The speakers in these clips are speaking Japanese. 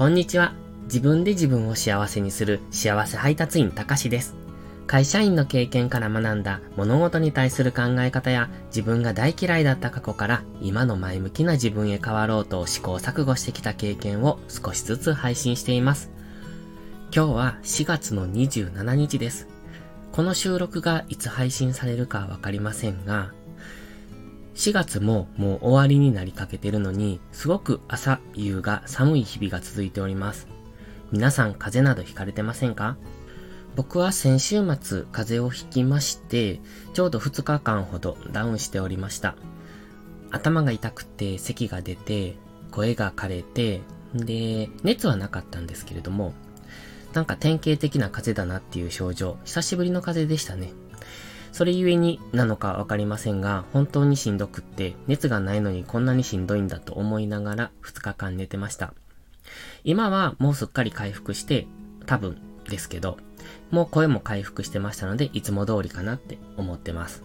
こんにちは。自分で自分を幸せにする幸せ配達員たかしです。会社員の経験から学んだ物事に対する考え方や自分が大嫌いだった過去から今の前向きな自分へ変わろうと試行錯誤してきた経験を少しずつ配信しています。今日は4月の27日です。この収録がいつ配信されるかわかりませんが、4月ももう終わりになりかけてるのに、すごく朝夕が寒い日々が続いております。皆さん風邪などひかれてませんか？僕は先週末風邪をひきまして、ちょうど2日間ほどダウンしておりました。頭が痛くて咳が出て、声が枯れて、で、熱はなかったんですけれども、なんか典型的な風邪だなっていう症状、久しぶりの風邪でしたね。それゆえになのかわかりませんが、本当にしんどくって、熱がないのにこんなにしんどいんだと思いながら2日間寝てました。今はもうすっかり回復して、多分ですけど、もう声も回復してましたので、いつも通りかなって思ってます。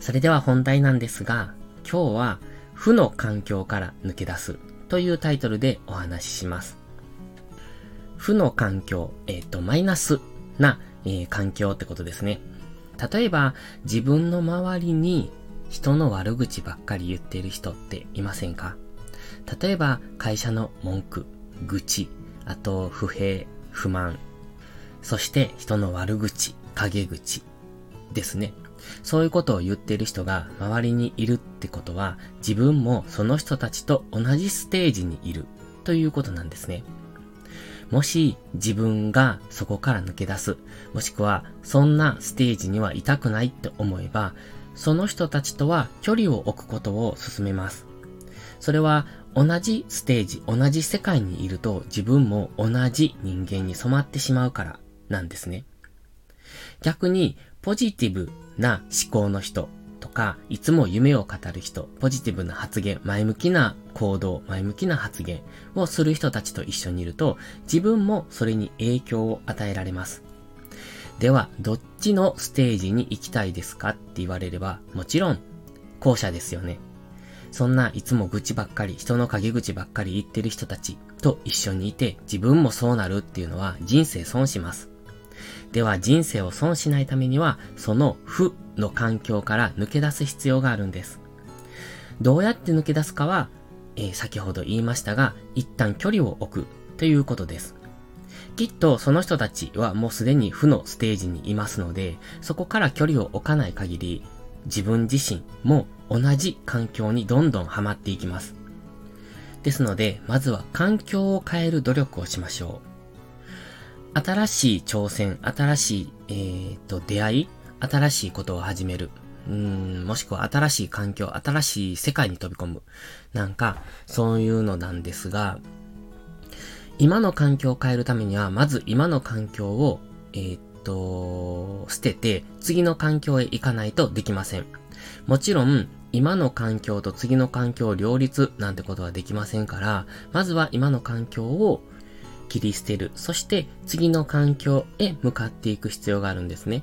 それでは本題なんですが、今日は、負の環境から抜け出すというタイトルでお話しします。負の環境、えっ、ー、と、マイナスな、えー、環境ってことですね。例えば、自分の周りに人の悪口ばっかり言ってる人っていませんか？例えば、会社の文句、愚痴、あと、不平、不満、そして人の悪口、陰口ですね。そういうことを言ってる人が周りにいるってことは、自分もその人たちと同じステージにいるということなんですね。もし自分がそこから抜け出す、もしくはそんなステージにはいたくないって思えば、その人たちとは距離を置くことを進めます。それは同じステージ、同じ世界にいると自分も同じ人間に染まってしまうからなんですね。逆にポジティブな思考の人とか、いつも夢を語る人、ポジティブな発言、前向きな行動、前向きな発言をする人たちと一緒にいると、自分もそれに影響を与えられます。では、どっちのステージに行きたいですか？って言われれば、もちろん、後者ですよね。そんないつも愚痴ばっかり、人の陰口ばっかり言ってる人たちと一緒にいて、自分もそうなるっていうのは人生損します。では人生を損しないためには、その負の環境から抜け出す必要があるんです。どうやって抜け出すかは、えー、先ほど言いましたが、一旦距離を置くということです。きっとその人たちはもうすでに負のステージにいますので、そこから距離を置かない限り、自分自身も同じ環境にどんどんハマっていきます。ですので、まずは環境を変える努力をしましょう。新しい挑戦、新しい、えー、と、出会い、新しいことを始める。うん、もしくは新しい環境、新しい世界に飛び込む。なんか、そういうのなんですが、今の環境を変えるためには、まず今の環境を、えー、っと、捨てて、次の環境へ行かないとできません。もちろん、今の環境と次の環境を両立なんてことはできませんから、まずは今の環境を切り捨てる。そして次の環境へ向かっていく必要があるんですね。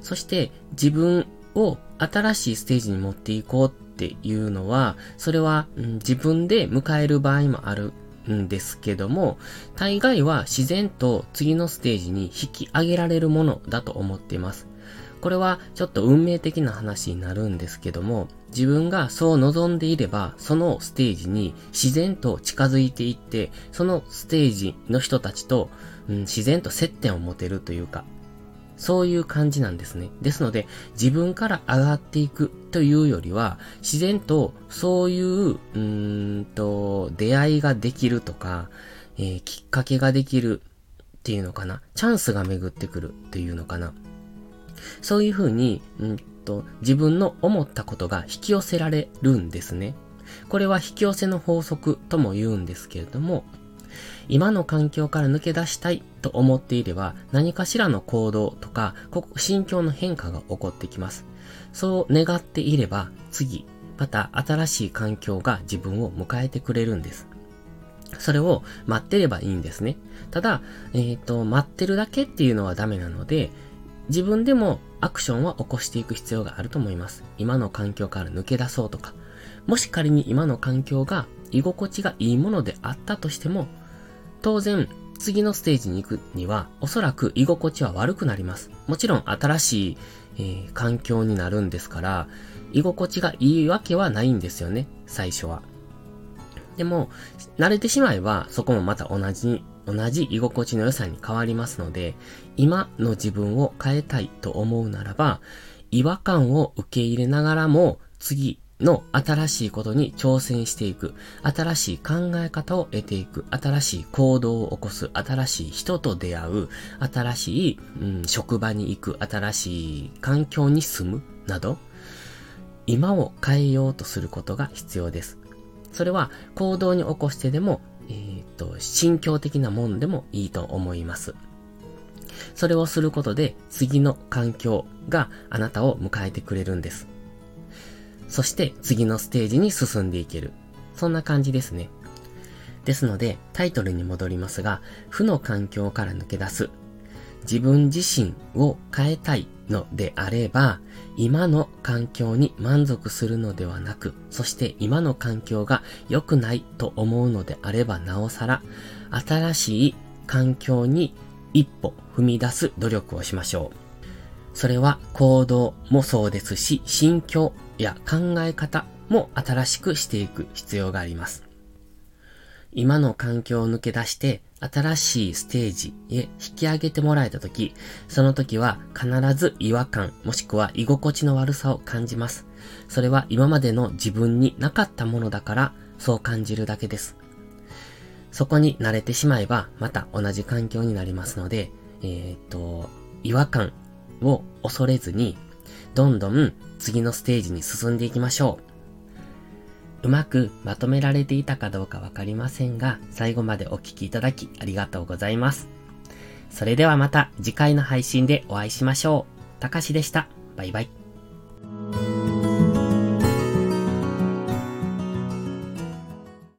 そして自分を新しいステージに持っていこうっていうのは、それは、うん、自分で迎える場合もあるんですけども、大概は自然と次のステージに引き上げられるものだと思っています。これはちょっと運命的な話になるんですけども、自分がそう望んでいれば、そのステージに自然と近づいていって、そのステージの人たちと、うん、自然と接点を持てるというか、そういう感じなんですね。ですので、自分から上がっていくというよりは、自然とそういう、うーんと、出会いができるとか、えー、きっかけができるっていうのかな。チャンスが巡ってくるっていうのかな。そういうふうに、うんと、自分の思ったことが引き寄せられるんですね。これは引き寄せの法則とも言うんですけれども、今の環境から抜け出したいと思っていれば何かしらの行動とか心境の変化が起こってきます。そう願っていれば次、また新しい環境が自分を迎えてくれるんです。それを待ってればいいんですね。ただ、えっ、ー、と、待ってるだけっていうのはダメなので、自分でもアクションは起こしていく必要があると思います。今の環境から抜け出そうとか、もし仮に今の環境が居心地がいいものであったとしても、当然、次のステージに行くには、おそらく居心地は悪くなります。もちろん新しい、えー、環境になるんですから、居心地がいいわけはないんですよね、最初は。でも、慣れてしまえば、そこもまた同じ、同じ居心地の良さに変わりますので、今の自分を変えたいと思うならば、違和感を受け入れながらも、次の新しいことに挑戦していく、新しい考え方を得ていく、新しい行動を起こす、新しい人と出会う、新しい、うん、職場に行く、新しい環境に住む、など、今を変えようとすることが必要です。それは行動に起こしてでも、えー、っと、心境的なもんでもいいと思います。それをすることで次の環境があなたを迎えてくれるんです。そして次のステージに進んでいける。そんな感じですね。ですので、タイトルに戻りますが、負の環境から抜け出す。自分自身を変えたいのであれば、今の環境に満足するのではなく、そして今の環境が良くないと思うのであればなおさら、新しい環境に一歩踏み出す努力をしましょう。それは行動もそうですし、心境や考え方も新しくしていく必要があります。今の環境を抜け出して新しいステージへ引き上げてもらえたとき、その時は必ず違和感もしくは居心地の悪さを感じます。それは今までの自分になかったものだからそう感じるだけです。そこに慣れてしまえばまた同じ環境になりますので、えー、っと、違和感を恐れずに、どんどん次のステージに進んでいきましょう。うまくまとめられていたかどうかわかりませんが、最後までお聴きいただきありがとうございます。それではまた次回の配信でお会いしましょう。たかしでした。バイバイ。